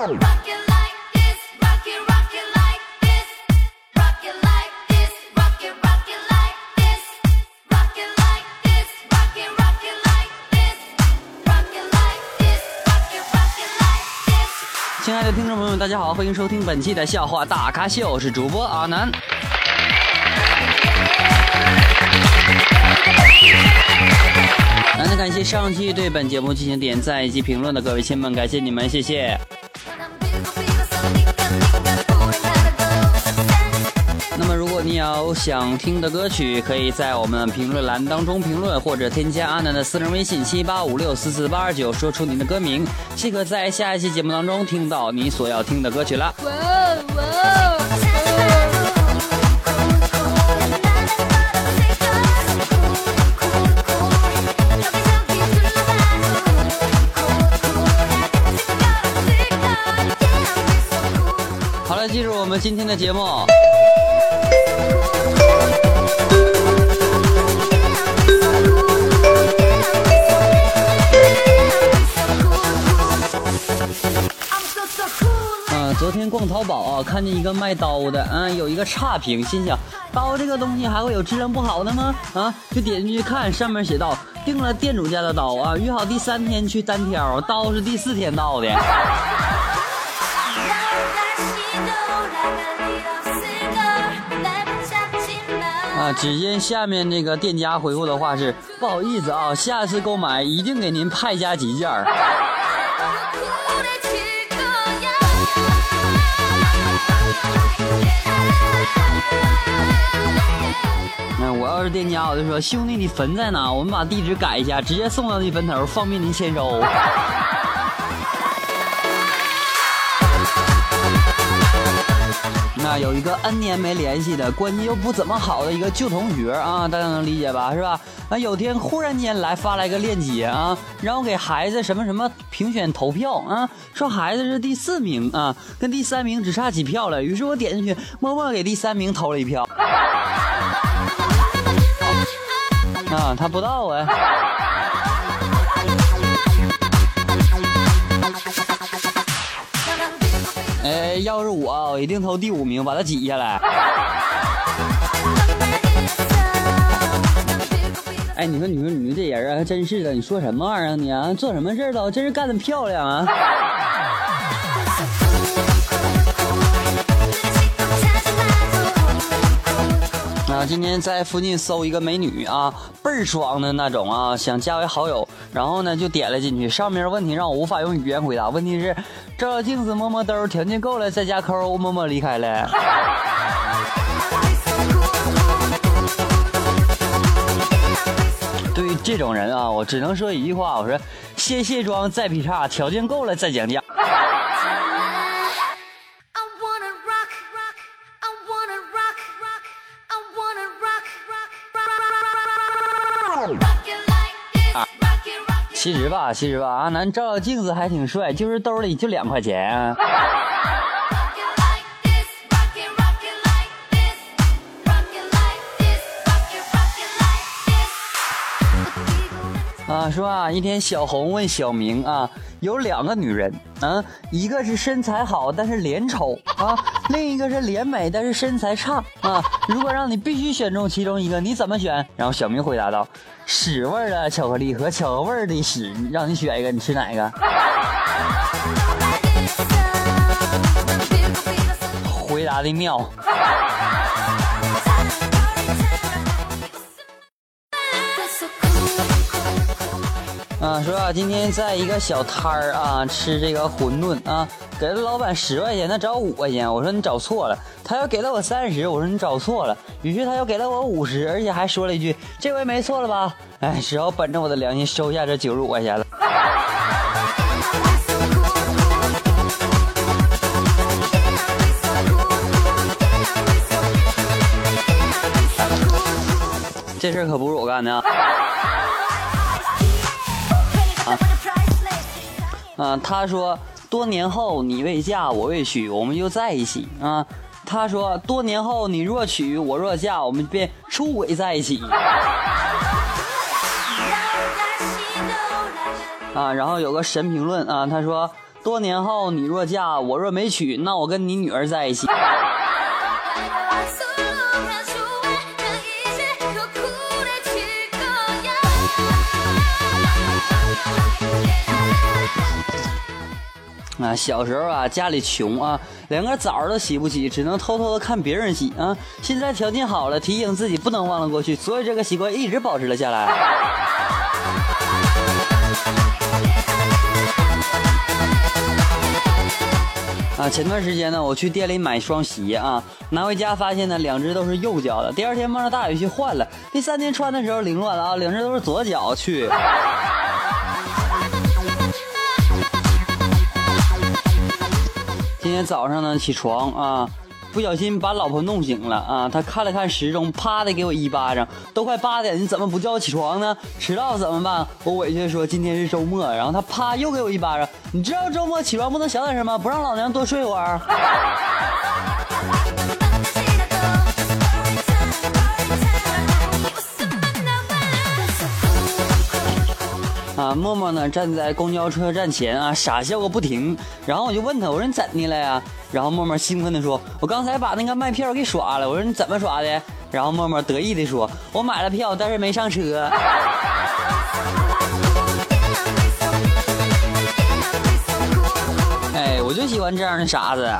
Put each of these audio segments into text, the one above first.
亲爱的听众朋友们，大家好，欢迎收听本期的笑话大咖秀，我是主播阿南。感谢上期对本节目进行点赞以及评论的各位亲们，感谢你们，谢谢。有想听的歌曲，可以在我们评论栏当中评论，或者添加阿南的私人微信七八五六四四八二九，说出您的歌名，即可在下一期节目当中听到你所要听的歌曲了。哇哇！好了，进入我们今天的节目。逛淘宝啊，看见一个卖刀的，嗯，有一个差评，心想刀这个东西还会有质量不好的吗？啊，就点进去看，上面写道订了店主家的刀啊，约好第三天去单挑，刀是第四天到的。啊，只见下面那个店家回复的话是：不好意思啊，下次购买一定给您派加几件儿。我要是店家，我就说兄弟，你坟在哪？我们把地址改一下，直接送到你坟头，方便您签收。那有一个 N 年没联系的，关系又不怎么好的一个旧同学啊，大家能理解吧？是吧？啊，有天忽然间来发来个链接啊，让我给孩子什么什么评选投票啊，说孩子是第四名啊，跟第三名只差几票了。于是我点进去，默默给第三名投了一票。啊，他不知道啊。哎，要是我，我一定投第五名，把他挤下来。哎，你说，你说，你说这人啊，还真是的。你说什么玩意儿？你啊，做什么事儿都真是干得漂亮啊！今天在附近搜一个美女啊，倍儿爽的那种啊，想加为好友，然后呢就点了进去。上面问题让我无法用语言回答，问题是照照镜子摸摸兜，条件够了再加扣，默默离开了。对于这种人啊，我只能说一句话，我说先卸妆再劈叉，条件够了再讲价。其实吧，其实吧，阿南照照镜子还挺帅，就是兜里就两块钱啊。啊，说啊，一天小红问小明啊，有两个女人啊，一个是身材好但是脸丑啊，另一个是脸美但是身材差啊。如果让你必须选中其中一个，你怎么选？然后小明回答道：屎味儿的巧克力和巧克味儿的屎，让你选一个，你吃哪个？回答的妙。啊，说啊，今天在一个小摊儿啊吃这个馄饨啊，给了老板十块钱，他找五块钱，我说你找错了，他要给了我三十，我说你找错了，于是他又给了我五十，而且还说了一句这回没错了吧？哎，只好本着我的良心收下这九十五块钱了。这事儿可不是我干的啊！啊，他说多年后你未嫁我未娶，我们就在一起啊。他说多年后你若娶我若嫁，我们便出轨在一起。啊，然后有个神评论啊，他说多年后你若嫁，我若没娶，那我跟你女儿在一起。啊，小时候啊，家里穷啊，连个澡都洗不起，只能偷偷的看别人洗啊。现在条件好了，提醒自己不能忘了过去，所以这个习惯一直保持了下来。啊，前段时间呢，我去店里买双鞋啊，拿回家发现呢，两只都是右脚的。第二天冒着大雨去换了，第三天穿的时候凌乱了啊，两只都是左脚去。今天早上呢，起床啊，不小心把老婆弄醒了啊。他看了看时钟，啪的给我一巴掌。都快八点，你怎么不叫我起床呢？迟到怎么办？我委屈地说今天是周末。然后他啪又给我一巴掌。你知道周末起床不能小点声吗？不让老娘多睡会儿。默默呢站在公交车站前啊，傻笑个不停。然后我就问他，我说你怎的了呀？然后默默兴奋地说，我刚才把那个卖票给刷了。我说你怎么刷的？然后默默得意地说，我买了票，但是没上车。哎，我就喜欢这样的傻子。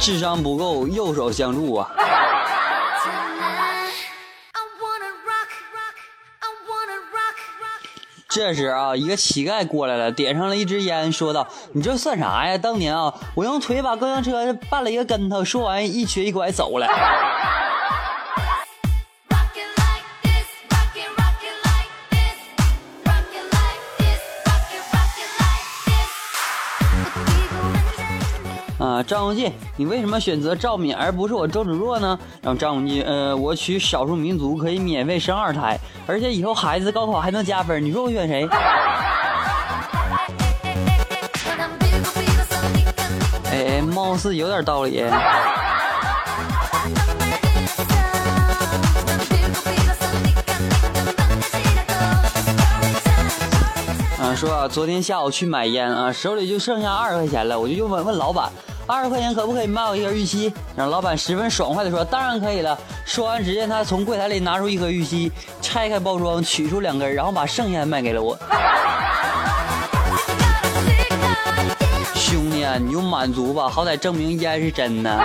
智商不够，右手相助啊。这时啊，一个乞丐过来了，点上了一支烟，说道：“你这算啥呀？当年啊，我用腿把公交车绊了一个跟头。”说完，一瘸一拐走了。张无忌，你为什么选择赵敏而不是我周芷若呢？然后张无忌，呃，我娶少数民族可以免费生二胎，而且以后孩子高考还能加分，你说我选谁？哎，貌似有点道理。说、啊、昨天下午去买烟啊，手里就剩下二十块钱了，我就又问问老板，二十块钱可不可以卖我一根玉溪？然后老板十分爽快地说，当然可以了。说完，只见他从柜台里拿出一盒玉溪，拆开包装，取出两根，然后把剩下的卖给了我。兄弟啊，你就满足吧，好歹证明烟是真的。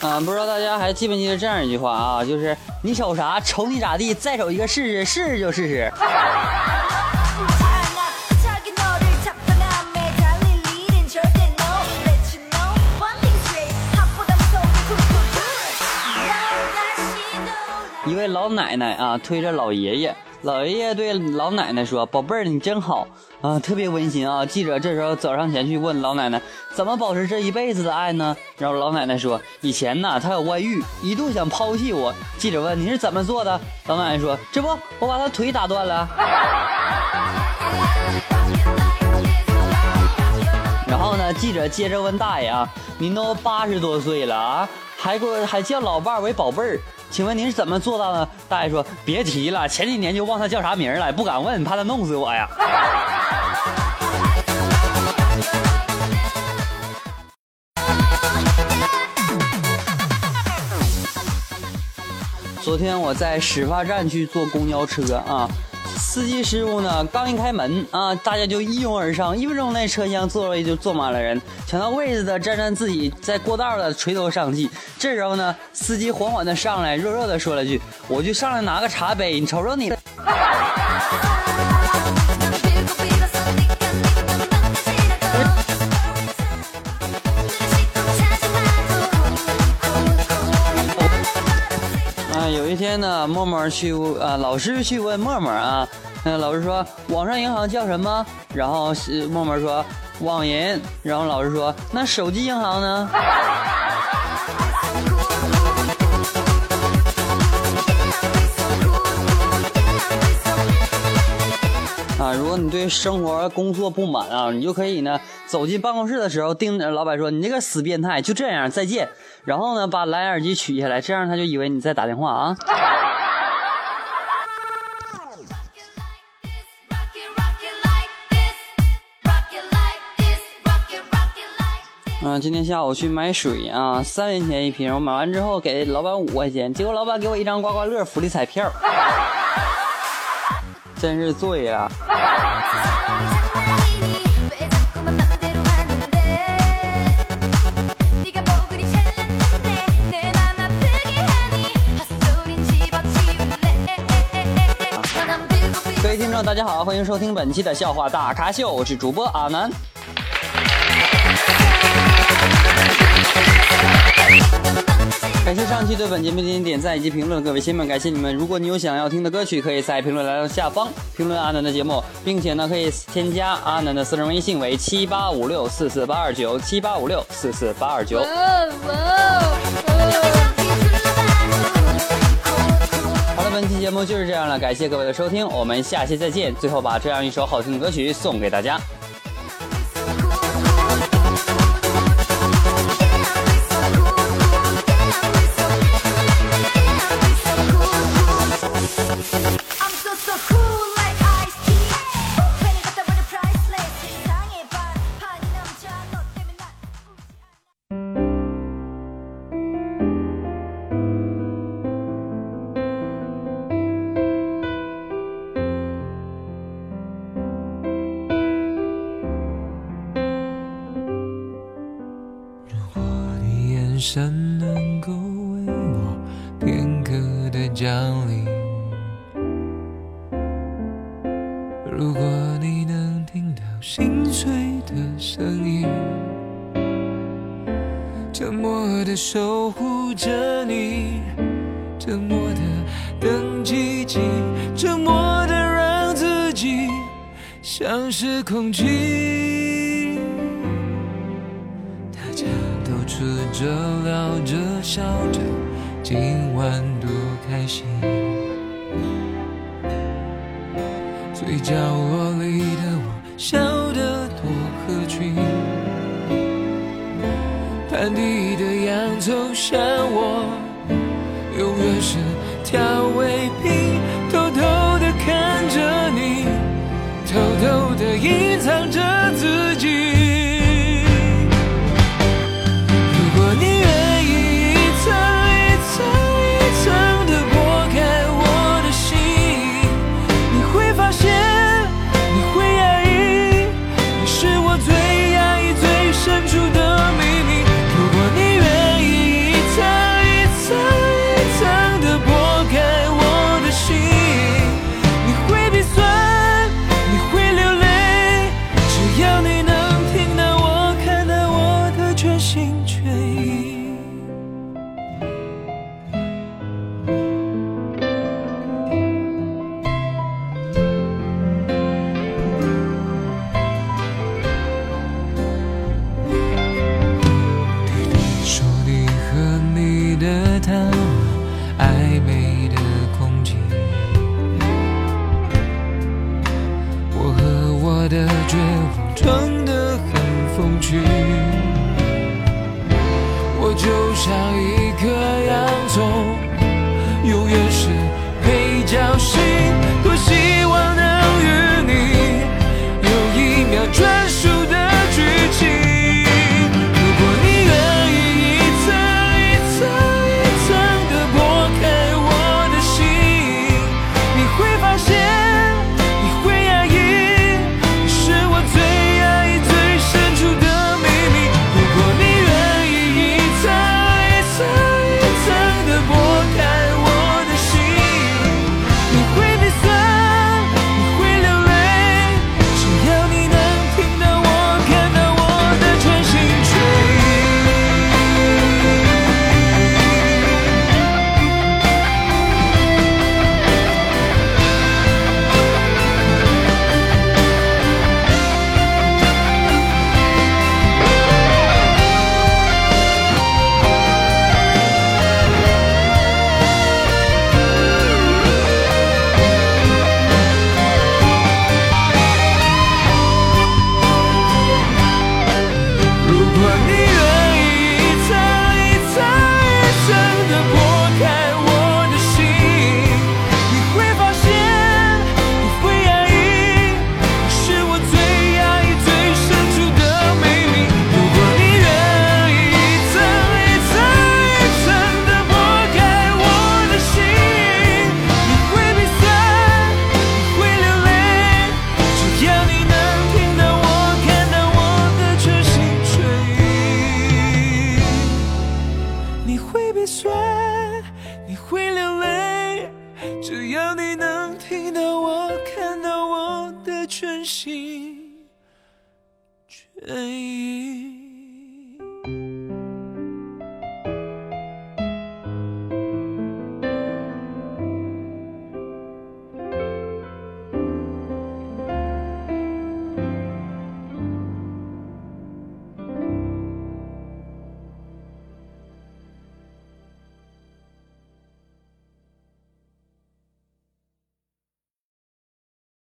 嗯不知道大家还记不记得这样一句话啊就是你瞅啥瞅你咋地再瞅一个试试试试就试试。一位老奶奶啊推着老爷爷老爷爷对老奶奶说：“宝贝儿，你真好啊，特别温馨啊。”记者这时候走上前去问老奶奶：“怎么保持这一辈子的爱呢？”然后老奶奶说：“以前呢，他有外遇，一度想抛弃我。”记者问：“你是怎么做的？”老奶奶说：“这不，我把他腿打断了。” 然后呢，记者接着问大爷啊：“您都八十多岁了啊，还给我还叫老伴儿为宝贝儿，请问您是怎么做到的？”大爷说：“别提了，前几年就忘他叫啥名了，不敢问，怕他弄死我呀。”昨天我在始发站去坐公交车啊，司机师傅呢刚一开门啊，大家就一拥而上，一分钟内车厢座位就坐满了人，抢到位子的沾沾自喜，在过道的垂头丧气。这时候呢，司机缓缓的上来，弱弱的说了句：“我就上来拿个茶杯，你瞅瞅你。” 有一天呢，默默去啊，老师去问默默啊，那老师说网上银行叫什么？然后默默说网银，然后老师说那手机银行呢？如果你对生活工作不满啊，你就可以呢走进办公室的时候，盯着老板说：“你这个死变态，就这样，再见。”然后呢，把蓝牙耳机取下来，这样他就以为你在打电话啊。嗯、今天下午去买水啊，三元钱一瓶，我买完之后给老板五块钱，结果老板给我一张刮刮乐福利彩票，真是醉了。各位听众，大家好，欢迎收听本期的笑话大咖秀，我是主播阿南。感谢上期对本节目进行点赞以及评论的各位亲们，感谢你们。如果你有想要听的歌曲，可以在评论栏下方评论阿南的节目，并且呢可以添加阿南的私人微信为七八五六四四八二九七八五六四四八二九。好了，本期节目就是这样了，感谢各位的收听，我们下期再见。最后把这样一首好听的歌曲送给大家。山能够为我片刻的降临，如果你能听到心碎的声音，沉默的守护着你，沉默的等奇迹，沉默的让自己像是空气。”吃着、聊着、笑着，今晚多开心。最角落里的我，笑得多合群。盘底的洋葱像我，永远是调味装得很风趣。我就像一全心全意。